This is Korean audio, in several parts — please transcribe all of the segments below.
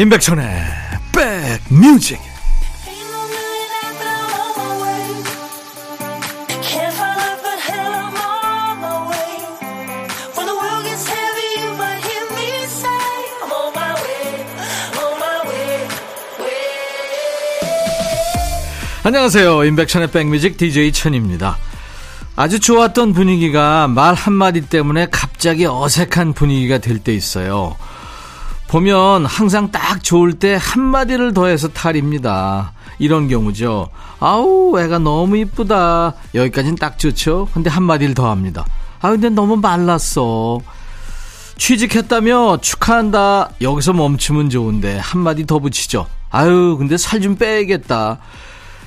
임백천의 백뮤직. 안녕하세요. 임백천의 백뮤직 DJ 천입니다. 아주 좋았던 분위기가 말 한마디 때문에 갑자기 어색한 분위기가 될 때 있어요 보면 항상 딱 좋을 때 한마디를 더해서 탈입니다. 이런 경우죠. 아우, 애가 너무 이쁘다. 여기까지는 딱 좋죠. 근데 한마디를 더 합니다. 아, 근데 너무 말랐어. 취직했다며 축하한다. 여기서 멈추면 좋은데 한마디 더 붙이죠. 아유, 근데 살 좀 빼야겠다.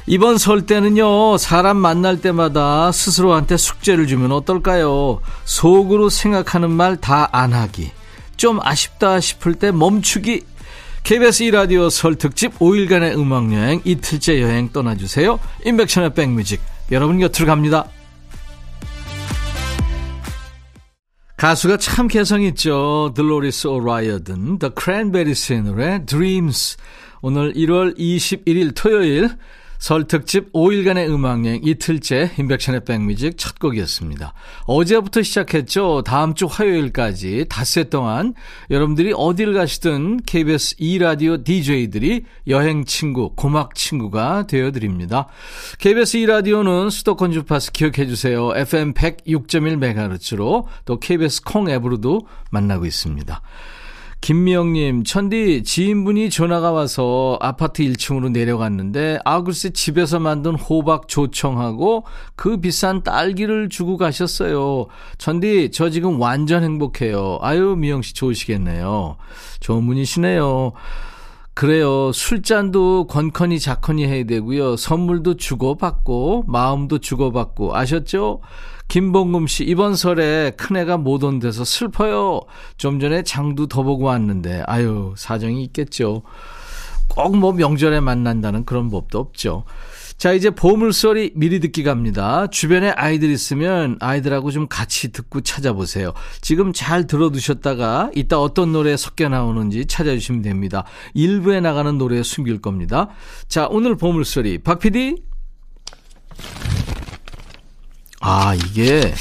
이번 설 때는요, 사람 만날 때마다 스스로한테 숙제를 주면 어떨까요? 속으로 생각하는 말 다 안 하기. 좀 아쉽다 싶을 때 멈추기. KBS 2라디오 설 특집 5일간의 음악여행 이틀째 여행 떠나주세요. 인백션의 백뮤직. 여러분 곁으로 갑니다. 가수가 참 개성 있죠. 들로리스 오라이어든, The Cranberries의 노래 Dreams. 오늘 1월 21일 토요일 설 특집 5일간의 음악여행 이틀째 인백션의 백뮤직 첫 곡이었습니다. 어제부터 시작했죠. 다음 주 화요일까지 닷새 동안 여러분들이 어딜 가시든 KBS 2라디오 DJ들이 여행 친구, 고막 친구가 되어드립니다. KBS 2라디오는 수도권 주파수 기억해 주세요. FM 106.1MHz로 또 KBS 콩 앱으로도 만나고 있습니다. 김미영님, 천디, 지인분이 전화가 와서 아파트 1층으로 내려갔는데, 아, 글쎄 집에서 만든 호박 조청하고 그 비싼 딸기를 주고 가셨어요. 천디, 저 지금 완전 행복해요. 아유, 미영씨 좋으시겠네요. 좋은 분이시네요. 그래요. 술잔도 건커니 자커니 해야 되고요. 선물도 주고받고, 마음도 주고받고, 아셨죠? 김봉금 씨, 이번 설에 큰애가 못온 데서 슬퍼요. 좀 전에 장도 더 보고 왔는데, 아유, 사정이 있겠죠. 꼭 뭐 명절에 만난다는 그런 법도 없죠. 자, 이제 보물소리 미리 듣기 갑니다. 주변에 아이들 있으면 아이들하고 좀 같이 듣고 찾아보세요. 지금 잘 들어두셨다가 이따 어떤 노래 섞여 나오는지 찾아주시면 됩니다. 일부에 나가는 노래 숨길 겁니다. 자, 오늘 보물소리. 박 PD? 아, 이게,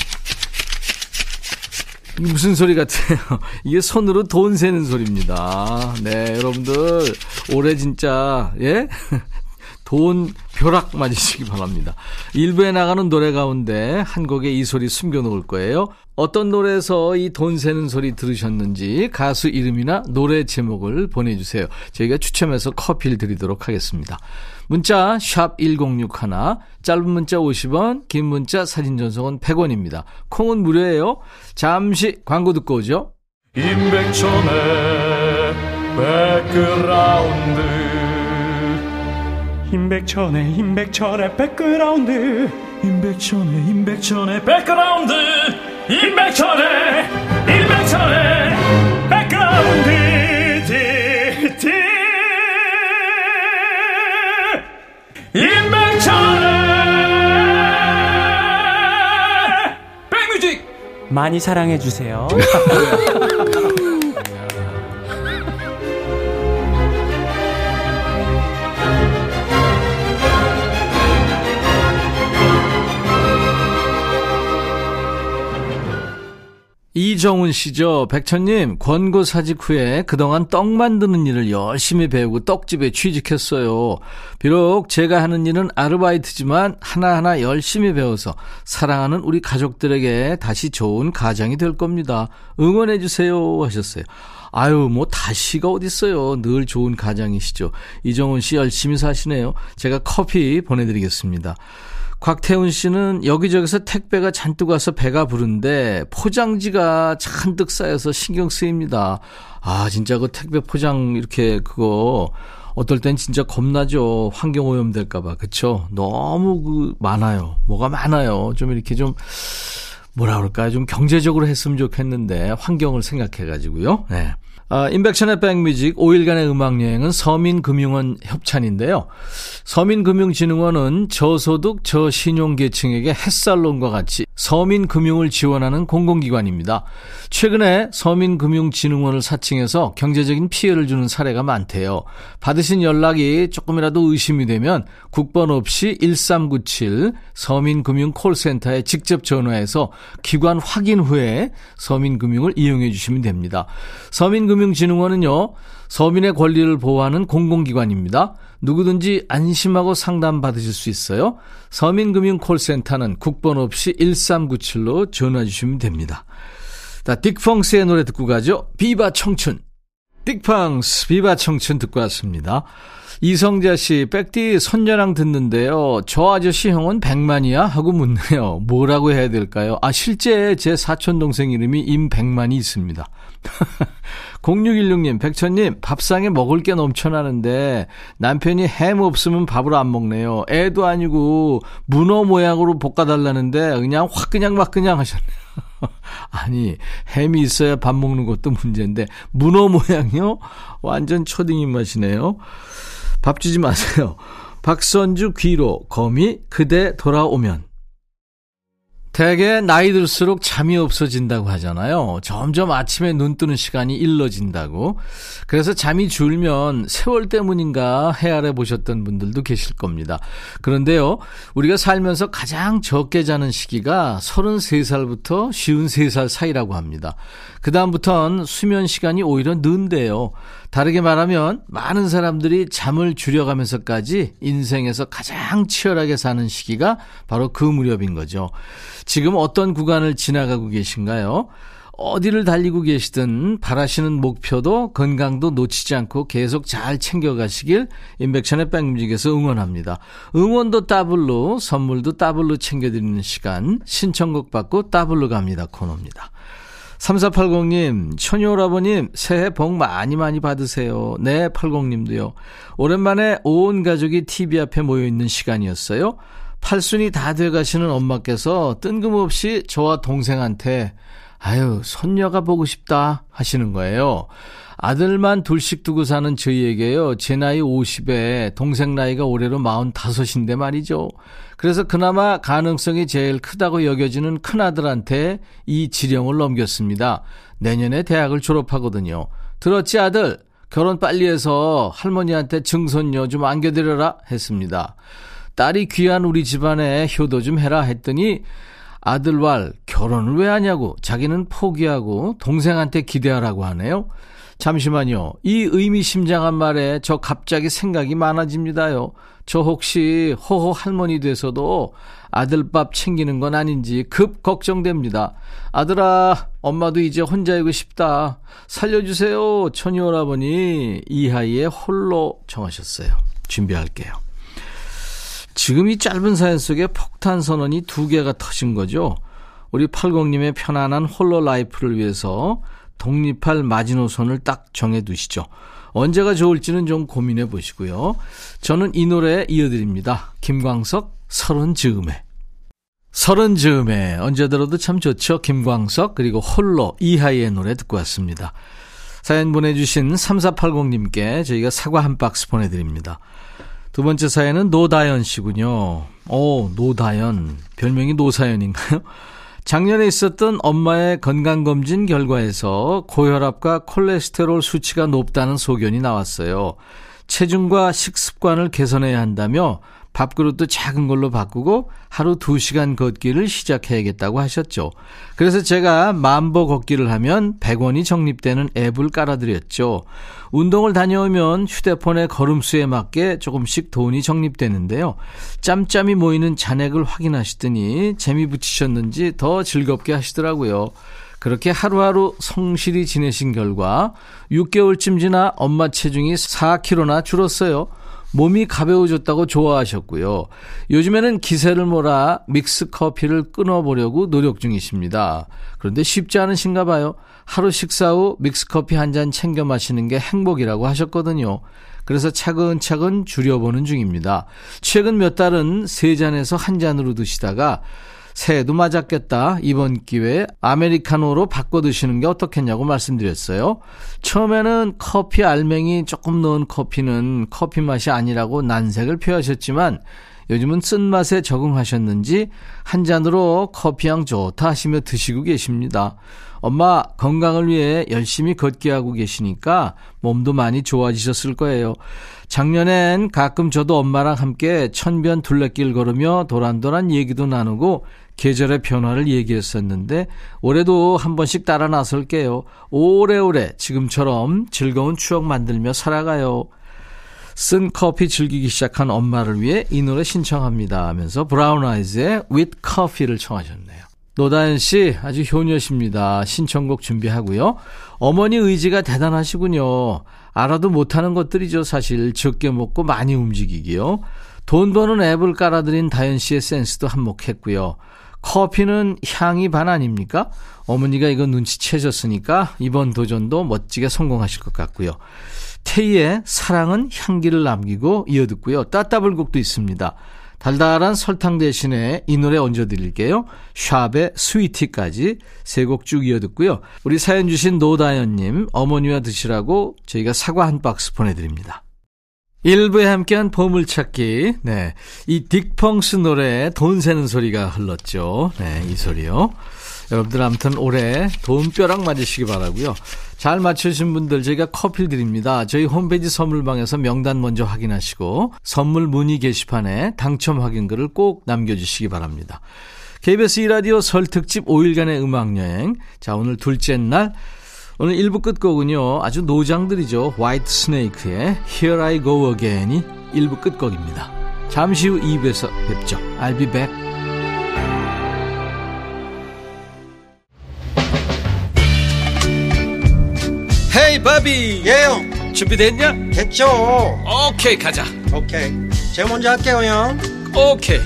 무슨 소리 같아요? 이게 손으로 돈 세는 소리입니다. 네, 여러분들, 올해 진짜, 예? 돈 벼락 맞으시기 바랍니다. 일부에 나가는 노래 가운데 한 곡에 이 소리 숨겨놓을 거예요. 어떤 노래에서 이 돈 세는 소리 들으셨는지 가수 이름이나 노래 제목을 보내주세요. 저희가 추첨해서 커피를 드리도록 하겠습니다. 문자 1061, 짧은 문자 50원, 긴 문자 사진 전송은 100원입니다. 콩은 무료예요. 잠시 광고 듣고 오죠. 임백천의 백그라운드 임백천의 임백천의 백그라운드. 임백천의 임백천의 백그라운드. 임백천의 임백천의 백그라운드. 티티. 임백천의 백뮤직. 많이 사랑해 주세요. 이정훈 씨죠. 백천님, 권고 사직 후에 그동안 떡 만드는 일을 열심히 배우고 떡집에 취직했어요. 비록 제가 하는 일은 아르바이트지만 하나하나 열심히 배워서 사랑하는 우리 가족들에게 다시 좋은 가장이 될 겁니다. 응원해주세요. 하셨어요. 아유, 뭐, 다시가 어딨어요. 늘 좋은 가장이시죠. 이정훈 씨 열심히 사시네요. 제가 커피 보내드리겠습니다. 곽태훈 씨는 여기저기서 택배가 잔뜩 와서 배가 부른데 포장지가 잔뜩 쌓여서 신경 쓰입니다. 아, 진짜 그 택배 포장 이렇게 그거 어떨 땐 진짜 겁나죠. 환경 오염 될까봐. 그쵸? 너무 그 많아요. 뭐가 많아요. 좀 이렇게 좀 뭐라 그럴까요? 좀 경제적으로 했으면 좋겠는데 환경을 생각해가지고요. 네. 아, 인백션의 백뮤직 5일간의 음악여행은 서민금융원 협찬인데요. 서민금융진흥원은 저소득 저신용계층에게 햇살론과 같이 서민금융을 지원하는 공공기관입니다. 최근에 서민금융진흥원을 사칭해서 경제적인 피해를 주는 사례가 많대요. 받으신 연락이 조금이라도 의심이 되면 국번 없이 1397 서민금융콜센터에 직접 전화해서 기관 확인 후에 서민금융을 이용해 주시면 됩니다. 서민금융진흥원은요, 서민의 권리를 보호하는 공공기관입니다. 누구든지 안심하고 상담받으실 수 있어요. 서민금융콜센터는 국번 없이 1397로 전화 주시면 됩니다. 자, 딕펑스의 노래 듣고 가죠. 비바 청춘. 딕펑스, 비바 청춘 듣고 왔습니다. 이성자 씨, 백디 선녀랑 듣는데요. 저 아저씨 형은 백만이야? 하고 묻네요. 뭐라고 해야 될까요? 아, 실제 제 사촌동생 이름이 임백만이 있습니다. 0616님, 백천님, 밥상에 먹을 게 넘쳐나는데 남편이 햄 없으면 밥을 안 먹네요. 애도 아니고 문어 모양으로 볶아달라는데 그냥 확 그냥 막 그냥 하셨네요. 아니, 햄이 있어야 밥 먹는 것도 문제인데 문어 모양이요? 완전 초딩 입맛이네요. 밥 주지 마세요. 박선주 귀로 거미 그대 돌아오면 대개 나이 들수록 잠이 없어진다고 하잖아요. 점점 아침에 눈 뜨는 시간이 일러진다고. 그래서 잠이 줄면 세월 때문인가 헤아려 보셨던 분들도 계실 겁니다. 그런데요, 우리가 살면서 가장 적게 자는 시기가 33살부터 53살 사이라고 합니다. 그다음부터는 수면 시간이 오히려 는데요. 다르게 말하면 많은 사람들이 잠을 줄여가면서까지 인생에서 가장 치열하게 사는 시기가 바로 그 무렵인 거죠. 지금 어떤 구간을 지나가고 계신가요? 어디를 달리고 계시든 바라시는 목표도 건강도 놓치지 않고 계속 잘 챙겨가시길 인백천의 백뮤직에서 응원합니다. 응원도 따블로 선물도 따블로 챙겨드리는 시간 신청곡 받고 따블로 갑니다 코너입니다. 3480님, 천효라버님, 새해 복 많이 많이 받으세요. 네, 80님도요. 오랜만에 온 가족이 TV 앞에 모여있는 시간이었어요. 팔순이 다 돼가시는 엄마께서 뜬금없이 저와 동생한테, 아유, 손녀가 보고 싶다 하시는 거예요. 아들만 둘씩 두고 사는 저희에게요, 제 나이 50에 동생 나이가 올해로 45인데 말이죠. 그래서 그나마 가능성이 제일 크다고 여겨지는 큰아들한테 이 지령을 넘겼습니다. 내년에 대학을 졸업하거든요. 들었지 아들? 결혼 빨리 해서 할머니한테 증손녀 좀 안겨드려라 했습니다. 딸이 귀한 우리 집안에 효도 좀 해라 했더니 아들 왈 결혼을 왜 하냐고 자기는 포기하고 동생한테 기대하라고 하네요. 잠시만요. 이 의미심장한 말에 저 갑자기 생각이 많아집니다요. 저 혹시 호호 할머니 돼서도 아들밥 챙기는 건 아닌지 급 걱정됩니다. 아들아, 엄마도 이제 혼자이고 싶다. 살려주세요. 천이오라버니 이하이의 홀로 정하셨어요. 준비할게요. 지금 이 짧은 사연 속에 폭탄 선언이 두 개가 터진 거죠. 우리 80님의 편안한 홀로 라이프를 위해서 독립할 마지노선을 딱 정해두시죠. 언제가 좋을지는 좀 고민해 보시고요. 저는 이 노래 이어드립니다. 김광석 서른 즈음에. 서른 즈음에 언제 들어도 참 좋죠. 김광석 그리고 홀로 이하이의 노래 듣고 왔습니다. 사연 보내주신 3480님께 저희가 사과 한 박스 보내드립니다. 두 번째 사연은 노다연 씨군요. 오, 노다연. 별명이 노사연인가요? 작년에 있었던 엄마의 건강검진 결과에서 고혈압과 콜레스테롤 수치가 높다는 소견이 나왔어요. 체중과 식습관을 개선해야 한다며 밥그릇도 작은 걸로 바꾸고 하루 2시간 걷기를 시작해야겠다고 하셨죠. 그래서 제가 만보 걷기를 하면 100원이 적립되는 앱을 깔아드렸죠. 운동을 다녀오면 휴대폰의 걸음수에 맞게 조금씩 돈이 적립되는데요. 짬짬이 모이는 잔액을 확인하시더니 재미 붙이셨는지 더 즐겁게 하시더라고요. 그렇게 하루하루 성실히 지내신 결과 6개월쯤 지나 엄마 체중이 4kg나 줄었어요. 몸이 가벼워졌다고 좋아하셨고요. 요즘에는 기세를 몰아 믹스 커피를 끊어보려고 노력 중이십니다. 그런데 쉽지 않으신가 봐요. 하루 식사 후 믹스 커피 한 잔 챙겨 마시는 게 행복이라고 하셨거든요. 그래서 차근차근 줄여보는 중입니다. 최근 몇 달은 세 잔에서 한 잔으로 드시다가 새해도 맞았겠다. 이번 기회에 아메리카노로 바꿔 드시는 게 어떻겠냐고 말씀드렸어요. 처음에는 커피 알맹이 조금 넣은 커피는 커피 맛이 아니라고 난색을 표하셨지만 요즘은 쓴맛에 적응하셨는지 한 잔으로 커피향 좋다 하시며 드시고 계십니다. 엄마 건강을 위해 열심히 걷기 하고 계시니까 몸도 많이 좋아지셨을 거예요. 작년엔 가끔 저도 엄마랑 함께 천변 둘레길 걸으며 도란도란 얘기도 나누고 계절의 변화를 얘기했었는데 올해도 한 번씩 따라 나설게요. 오래오래 지금처럼 즐거운 추억 만들며 살아가요. 쓴 커피 즐기기 시작한 엄마를 위해 이 노래 신청합니다 하면서 브라운 아이즈의 With Coffee를 청하셨네요. 노다현 씨 아주 효녀십니다. 신청곡 준비하고요. 어머니 의지가 대단하시군요. 알아도 못하는 것들이죠. 사실 적게 먹고 많이 움직이기요. 돈 버는 앱을 깔아드린 다현 씨의 센스도 한몫했고요. 커피는 향이 반 아닙니까? 어머니가 이거 눈치채셨으니까 이번 도전도 멋지게 성공하실 것 같고요. 테이의 사랑은 향기를 남기고 이어듣고요. 따따블곡도 있습니다. 달달한 설탕 대신에 이 노래 얹어드릴게요. 샵의 스위티까지 세 곡 쭉 이어듣고요. 우리 사연 주신 노다연님 어머니와 드시라고 저희가 사과 한 박스 보내드립니다. 1부에 함께한 보물찾기. 네. 이 딕펑스 노래에 돈 세는 소리가 흘렀죠. 네, 이 소리요. 여러분들 아무튼 올해 돈벼락 맞으시기 바라고요. 잘 맞추신 분들 저희가 커피 드립니다. 저희 홈페이지 선물방에서 명단 먼저 확인하시고 선물 문의 게시판에 당첨 확인글을 꼭 남겨주시기 바랍니다. KBS 2라디오 설 특집 5일간의 음악여행. 자, 오늘 둘째 날. 오늘 1부 끝곡은요. 아주 노장들이죠. 화이트 스네이크의 Here I Go Again이 1부 끝곡입니다. 잠시 후 2부에서 뵙죠. I'll be back. 헤이 바비 예영 준비됐냐? 됐죠 오케이 가자 오케이 제가 먼저 할게요 형 오케이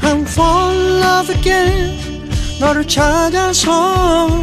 I'm fall in love again 너를 찾아서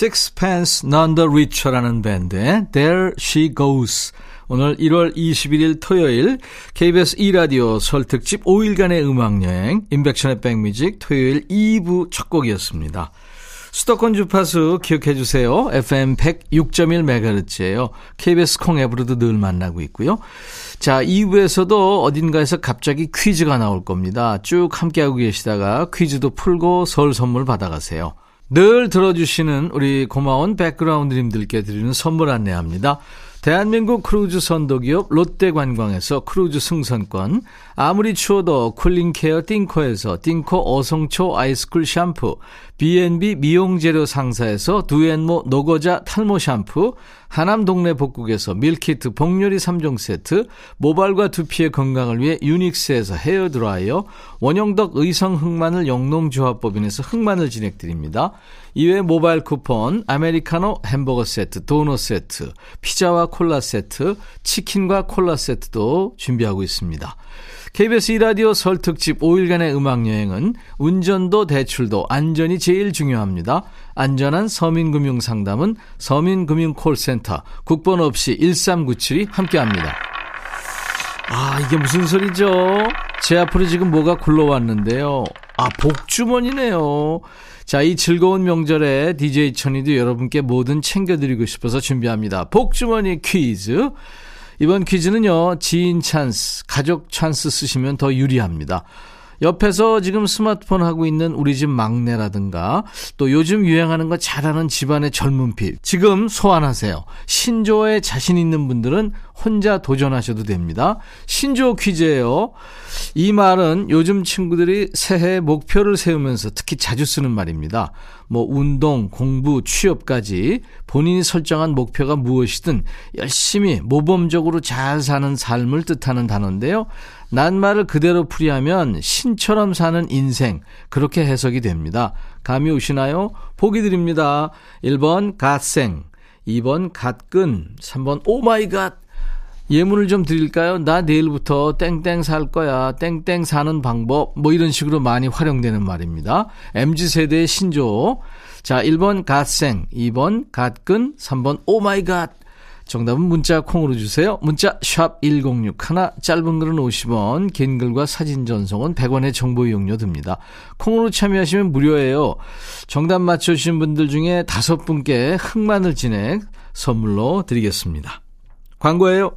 Sixpence None the Richer라는 밴드의 There She Goes 오늘 1월 21일 토요일 KBS 2라디오 설 특집 5일간의 음악여행 인백션의 백뮤직 토요일 2부 첫 곡이었습니다. 수도권 주파수 기억해 주세요. FM 106.1MHz예요. KBS 콩 앱으로도 늘 만나고 있고요. 자, 2부에서도 어딘가에서 갑자기 퀴즈가 나올 겁니다. 쭉 함께하고 계시다가 퀴즈도 풀고 설 선물 받아가세요. 늘 들어주시는 우리 고마운 백그라운드님들께 드리는 선물 안내합니다. 대한민국 크루즈 선도기업 롯데관광에서 크루즈 승선권, 아무리 추워도 cooling care 띵코에서 띵코 어성초 ice cool 샴푸, B&B 미용재료 상사에서 두앤모 노고자 탈모 샴푸, 하남 동네 복국에서 meal kit 복요리 3종 세트, 모발과 두피의 건강을 위해 유닉스에서 헤어드라이어, 원형덕 의성 흑마늘 영농조합법인에서 흑마늘 진행드립니다. 이외 모바일 쿠폰, 아메리카노 햄버거 세트, 도넛 세트, 피자와 콜라 세트, 치킨과 콜라 세트도 준비하고 있습니다. KBS 2라디오 설 특집 5일간의 음악여행은 운전도 대출도 안전이 제일 중요합니다. 안전한 서민금융상담은 서민금융콜센터 국번 없이 1397이 함께합니다. 아 이게 무슨 소리죠? 제 앞으로 지금 뭐가 굴러왔는데요. 아 복주머니네요. 자, 이 즐거운 명절에 DJ 천이도 여러분께 뭐든 챙겨드리고 싶어서 준비합니다. 복주머니 퀴즈. 이번 퀴즈는요, 지인 찬스, 가족 찬스 쓰시면 더 유리합니다. 옆에서 지금 스마트폰 하고 있는 우리 집 막내라든가 또 요즘 유행하는 거 잘하는 집안의 젊은 피 지금 소환하세요. 신조어에 자신 있는 분들은 혼자 도전하셔도 됩니다. 신조어 퀴즈예요. 이 말은 요즘 친구들이 새해 목표를 세우면서 특히 자주 쓰는 말입니다. 뭐 운동, 공부, 취업까지 본인이 설정한 목표가 무엇이든 열심히 모범적으로 잘 사는 삶을 뜻하는 단어인데요. 낱말을 그대로 풀이하면 신처럼 사는 인생 그렇게 해석이 됩니다. 감이 오시나요? 보기 드립니다. 1번 갓생, 2번 갓근, 3번 oh my god. 예문을 좀 드릴까요? 나 내일부터 땡땡 살 거야. 땡땡 사는 방법. 뭐 이런 식으로 많이 활용되는 말입니다. MZ세대의 신조. 자, 1번 갓생, 2번 갓근, 3번 oh my god. 정답은 문자 콩으로 주세요. 문자 샵 1061, 짧은 글은 50원, 긴 글과 사진 전송은 100원의 정보 이용료 듭니다. 콩으로 참여하시면 무료예요. 정답 맞춰주신 분들 중에 다섯 분께 흑마늘 진액 선물로 드리겠습니다. 광고예요.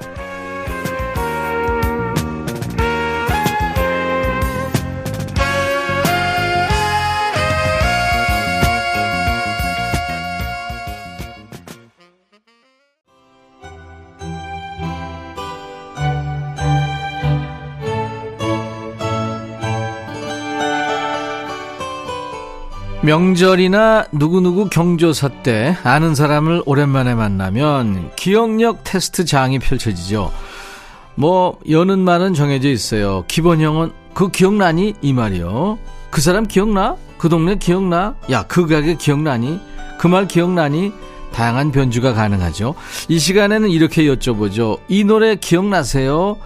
명절이나 누구누구 경조사 때 아는 사람을 오랜만에 만나면 기억력 테스트 장이 펼쳐지죠. 뭐 여는 말은 정해져 있어요. 기본형은 그 기억나니? 이 말이요. 그 사람 기억나? 그 동네 기억나? 야, 그 가게 기억나니? 그 말 기억나니? 다양한 변주가 가능하죠. 이 시간에는 이렇게 여쭤보죠. 이 노래 기억나세요?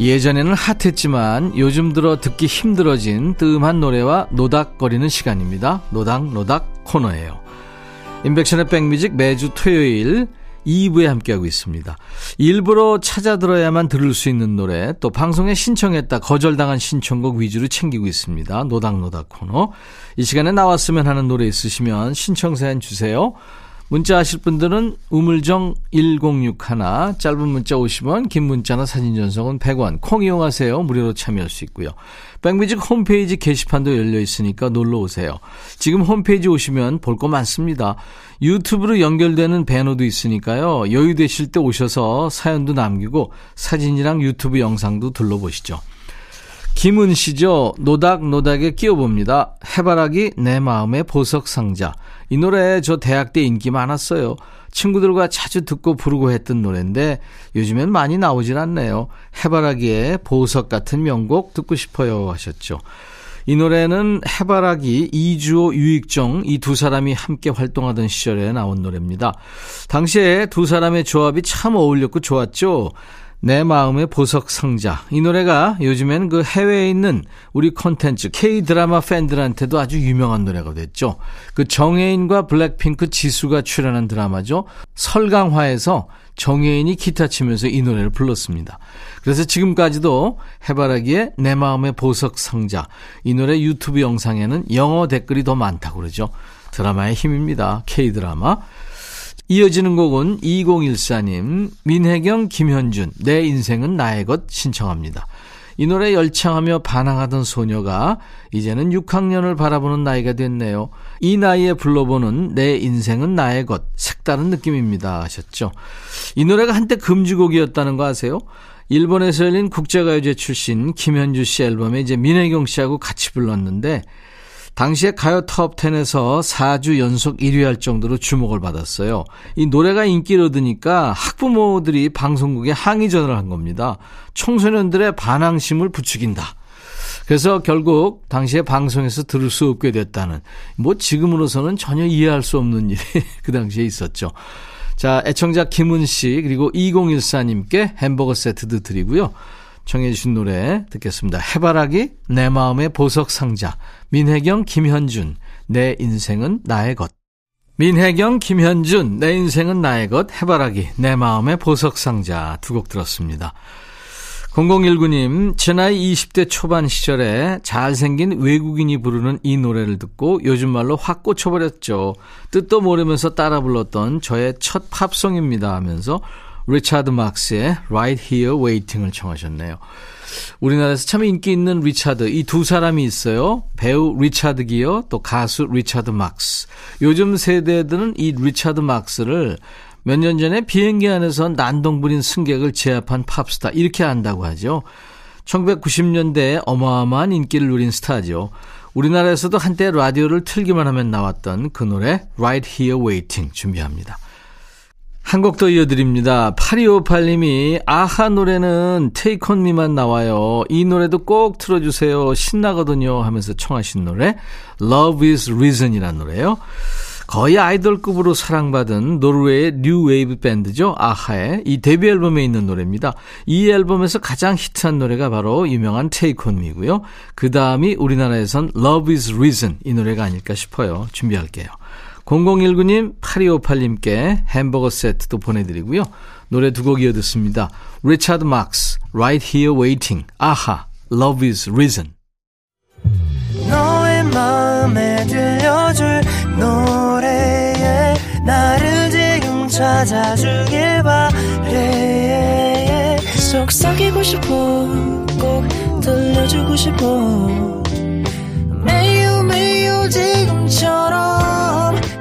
예전에는 핫했지만 요즘 들어 듣기 힘들어진 뜸한 노래와 노닥거리는 시간입니다. 노닥노닥 코너예요. 인백션의 백뮤직 매주 토요일 2부에 함께하고 있습니다. 일부러 찾아 들어야만 들을 수 있는 노래, 또 방송에 신청했다 거절당한 신청곡 위주로 챙기고 있습니다. 노닥노닥 코너. 이 시간에 나왔으면 하는 노래 있으시면 신청 사연 주세요. 문자 하실 분들은 우물정 1061 짧은 문자 50원 긴 문자나 사진 전송은 100원 콩 이용하세요. 무료로 참여할 수 있고요. 백뮤직 홈페이지 게시판도 열려 있으니까 놀러 오세요. 지금 홈페이지 오시면 볼 거 많습니다. 유튜브로 연결되는 배너도 있으니까요. 여유 되실 때 오셔서 사연도 남기고 사진이랑 유튜브 영상도 둘러보시죠. 김은 씨죠. 노닥노닥에 끼워봅니다. 해바라기 내 마음의 보석 상자. 이 노래 저 대학 때 인기 많았어요. 친구들과 자주 듣고 부르고 했던 노래인데 요즘엔 많이 나오질 않네요. 해바라기의 보석 같은 명곡 듣고 싶어요 하셨죠. 이 노래는 해바라기, 이주호, 유익정 이 두 사람이 함께 활동하던 시절에 나온 노래입니다. 당시에 두 사람의 조합이 참 어울렸고 좋았죠. 내 마음의 보석 상자. 이 노래가 요즘엔 그 해외에 있는 우리 콘텐츠 K-드라마 팬들한테도 아주 유명한 노래가 됐죠. 그 정혜인과 블랙핑크 지수가 출연한 드라마죠. 설강화에서 정혜인이 기타 치면서 이 노래를 불렀습니다. 그래서 지금까지도 해바라기의 내 마음의 보석 상자. 이 노래 유튜브 영상에는 영어 댓글이 더 많다고 그러죠. 드라마의 힘입니다. K-드라마. 이어지는 곡은 2014님, 민혜경, 김현준, 내 인생은 나의 것 신청합니다. 이 노래 열창하며 반항하던 소녀가 이제는 6학년을 바라보는 나이가 됐네요. 이 나이에 불러보는 내 인생은 나의 것, 색다른 느낌입니다. 하셨죠. 이 노래가 한때 금지곡이었다는 거 아세요? 일본에서 열린 국제가요제 출신 김현주 씨 앨범에 이제 민혜경 씨하고 같이 불렀는데 당시에 가요 톱10에서 4주 연속 1위 할 정도로 주목을 받았어요. 이 노래가 인기를 얻으니까 학부모들이 방송국에 항의 전화를 한 겁니다. 청소년들의 반항심을 부추긴다. 그래서 결국 당시에 방송에서 들을 수 없게 됐다는 뭐 지금으로서는 전혀 이해할 수 없는 일이 그 당시에 있었죠. 자, 애청자 김은 씨 그리고 2014님께 햄버거 세트도 드리고요. 청해 주신 노래 듣겠습니다. 해바라기 내 마음의 보석 상자 민혜경 김현준 내 인생은 나의 것 민혜경 김현준 내 인생은 나의 것 해바라기 내 마음의 보석 상자 두 곡 들었습니다. 0019님, 제 나이 20대 초반 시절에 잘생긴 외국인이 부르는 이 노래를 듣고 요즘 말로 확 꽂혀버렸죠. 뜻도 모르면서 따라 불렀던 저의 첫 팝송입니다 하면서 리차드 막스의 Right Here Waiting을 청하셨네요. 우리나라에서 참 인기 있는 리차드 이 두 사람이 있어요. 배우 리차드 기어 또 가수 리차드 막스. 요즘 세대들은 이 리차드 막스를 몇 년 전에 비행기 안에서 난동 부린 승객을 제압한 팝스타 이렇게 안다고 하죠. 1990년대에 어마어마한 인기를 누린 스타죠. 우리나라에서도 한때 라디오를 틀기만 하면 나왔던 그 노래 Right Here Waiting 준비합니다. 한 곡 더 이어드립니다. 8258님이 아하 노래는 On Me만 나와요. 이 노래도 꼭 틀어주세요. 신나거든요 하면서 청하신 노래 Love is Reason이라는 노래예요. 거의 아이돌급으로 사랑받은 노르웨이의 뉴 웨이브 밴드죠. 아하의 이 데뷔 앨범에 있는 노래입니다. 이 앨범에서 가장 히트한 노래가 바로 유명한 Take On Me고요. 그 다음이 우리나라에선 Love is Reason 이 노래가 아닐까 싶어요. 준비할게요. 0019님, 8258님께 햄버거 세트도 보내드리고요. 노래 두 곡 이어 듣습니다. 리차드 막스, Right Here Waiting, 아하, Love is Reason. 너의 마음에 들려줄 노래에 나를 지금 찾아주길 바래 속삭이고 싶어 꼭 들려주고 싶어 매우 매우 지금처럼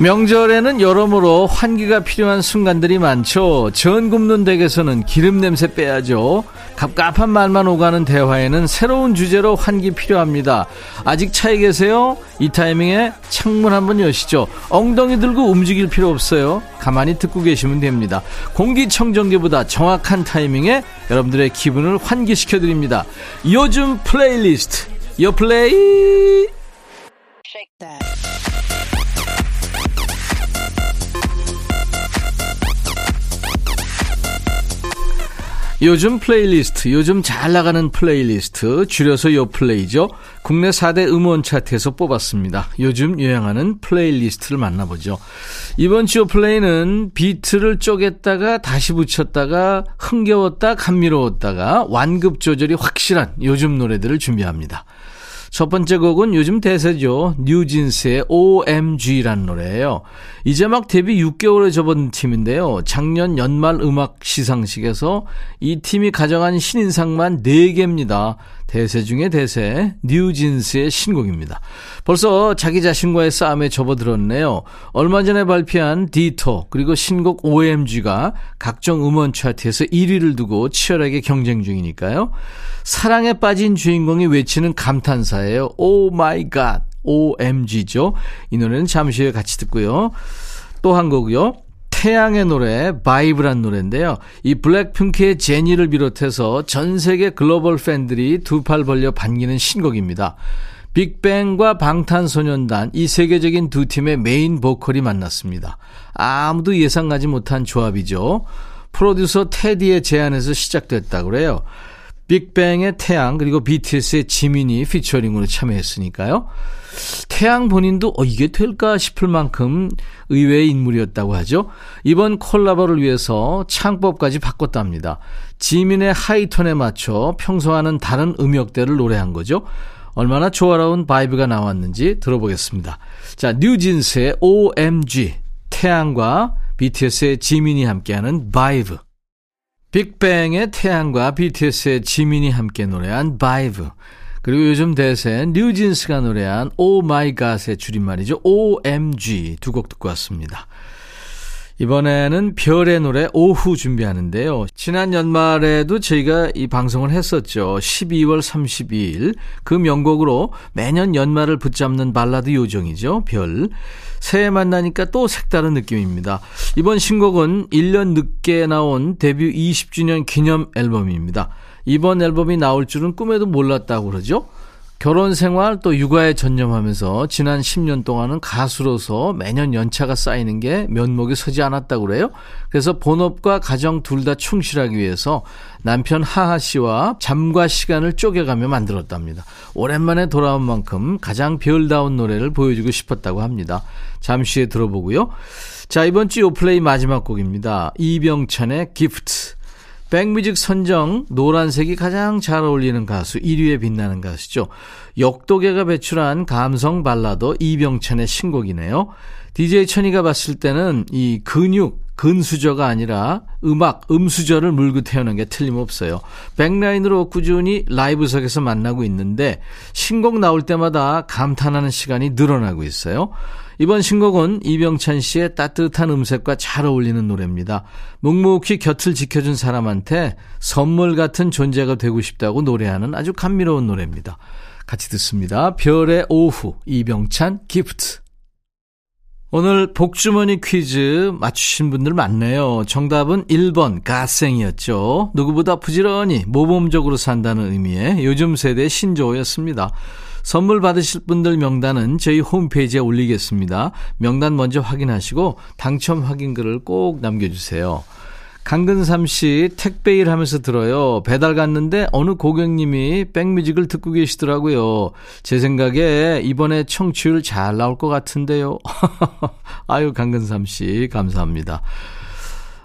명절에는 여러모로 환기가 필요한 순간들이 많죠. 전 굽는 댁에서는 기름 냄새 빼야죠. 갑갑한 말만 오가는 대화에는 새로운 주제로 환기 필요합니다. 아직 차에 계세요? 이 타이밍에 창문 한번 여시죠. 엉덩이 들고 움직일 필요 없어요. 가만히 듣고 계시면 됩니다. 공기청정기보다 정확한 타이밍에 여러분들의 기분을 환기시켜 드립니다. 요즘 플레이리스트. 요 플레이. 요즘 플레이리스트, 요즘 잘 나가는 플레이리스트, 줄여서 요 플레이죠. 국내 4대 음원 차트에서 뽑았습니다. 요즘 유행하는 playlist를 만나보죠. 이번 주 플레이는 비트를 쪼갰다가 다시 붙였다가 흥겨웠다 감미로웠다가 완급 조절이 확실한 요즘 노래들을 준비합니다. 첫 번째 곡은 요즘 대세죠. 뉴진스의 OMG라는 노래예요. 이제 막 데뷔 6개월에 접어든 팀인데요. 작년 연말 음악 시상식에서 이 팀이 가져간 신인상만 4개입니다. 대세 중에 대세, 뉴진스의 신곡입니다. 벌써 자기 자신과의 싸움에 접어들었네요. 얼마 전에 발표한 Ditto, 그리고 신곡 OMG가 각종 음원 차트에서 1위를 두고 치열하게 경쟁 중이니까요. 사랑에 빠진 주인공이 외치는 감탄사예요. Oh my god. OMG죠. 이 노래는 잠시 후에 같이 듣고요. 또 한 곡이요. 태양의 노래 Vibe란 노래인데요. 이 블랙핑크의 제니를 비롯해서 전 세계 글로벌 팬들이 두 팔 벌려 반기는 신곡입니다. 빅뱅과 방탄소년단 이 세계적인 두 팀의 메인 보컬이 만났습니다. 아무도 예상하지 못한 조합이죠. 프로듀서 테디의 제안에서 시작됐다고 그래요. 빅뱅의 태양 그리고 BTS의 지민이 featuring으로 참여했으니까요. 태양 본인도 어, 이게 될까 싶을 만큼 의외의 인물이었다고 하죠. 이번 콜라보를 위해서 창법까지 바꿨답니다. 지민의 하이톤에 맞춰 평소와는 다른 음역대를 노래한 거죠. 얼마나 조화로운 vibe가 나왔는지 들어보겠습니다. 자, 뉴진스의 OMG, 태양과 BTS의 지민이 함께하는 Vibe. 빅뱅의 태양과 BTS의 지민이 함께 노래한 Vibe. 그리고 요즘 대세 뉴진스가 노래한 Oh my god의 줄임말이죠. OMG 두 곡 듣고 왔습니다. 이번에는 별의 노래 오후 준비하는데요. 지난 연말에도 저희가 이 방송을 했었죠. 12월 32일 그 명곡으로 매년 연말을 붙잡는 발라드 요정이죠. 별. 새해 만나니까 또 색다른 느낌입니다. 이번 신곡은 1년 늦게 나온 데뷔 20주년 기념 앨범입니다. 이번 앨범이 나올 줄은 꿈에도 몰랐다고 그러죠. 결혼 생활 또 육아에 전념하면서 지난 10년 동안은 가수로서 매년 연차가 쌓이는 게 면목이 서지 않았다고 그래요. 그래서 본업과 가정 둘 다 충실하기 위해서 남편 하하 씨와 잠과 시간을 쪼개가며 만들었답니다. 오랜만에 돌아온 만큼 가장 별다운 노래를 보여주고 싶었다고 합니다. 잠시 후에 들어보고요. 자, 이번 주 요플레이 마지막 곡입니다. 이병찬의 기프트. 백뮤직 선정 노란색이 가장 잘 어울리는 가수 1위에 빛나는 가수죠. 역도계가 배출한 감성 발라더 이병찬의 신곡이네요. DJ 천이가 봤을 때는 이 근육, 근수저가 아니라 음악, 음수저를 물고 태우는 게 틀림없어요. 백라인으로 꾸준히 라이브석에서 만나고 있는데 신곡 나올 때마다 감탄하는 시간이 늘어나고 있어요. 이번 신곡은 이병찬 씨의 따뜻한 음색과 잘 어울리는 노래입니다. 묵묵히 곁을 지켜준 사람한테 선물 같은 존재가 되고 싶다고 노래하는 아주 감미로운 노래입니다. 같이 듣습니다. 별의 오후, 이병찬 기프트. 오늘 복주머니 퀴즈 맞추신 분들 많네요. 정답은 1번 가생이었죠. 누구보다 부지런히 모범적으로 산다는 의미의 요즘 세대 신조어였습니다. 선물 받으실 분들 명단은 저희 홈페이지에 올리겠습니다. 명단 먼저 확인하시고 당첨 확인글을 꼭 남겨주세요. 강근삼 씨 택배 일 하면서 들어요. 배달 갔는데 어느 고객님이 백뮤직을 듣고 계시더라고요. 제 생각에 이번에 청취율 잘 나올 것 같은데요. 아유, 강근삼 씨 감사합니다.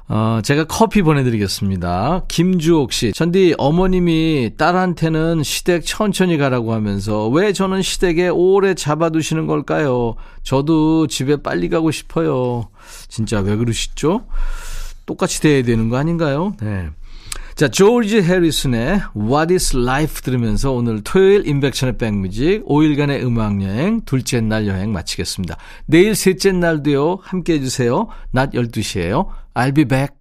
어, 제가 커피 보내드리겠습니다. 김주옥 씨. 전디 어머님이 딸한테는 시댁 천천히 가라고 하면서 왜 저는 시댁에 오래 잡아두시는 걸까요? 저도 집에 빨리 가고 싶어요. 진짜 왜 그러시죠? 똑같이 돼야 되는 거 아닌가요? 네. 자, 조지 해리슨의 What is Life 들으면서 오늘 토요일 인백션의 백뮤직 5일간의 음악여행 둘째 날 여행 마치겠습니다. 내일 셋째 날도요, 함께 해주세요. 낮 12시에요. I'll be back.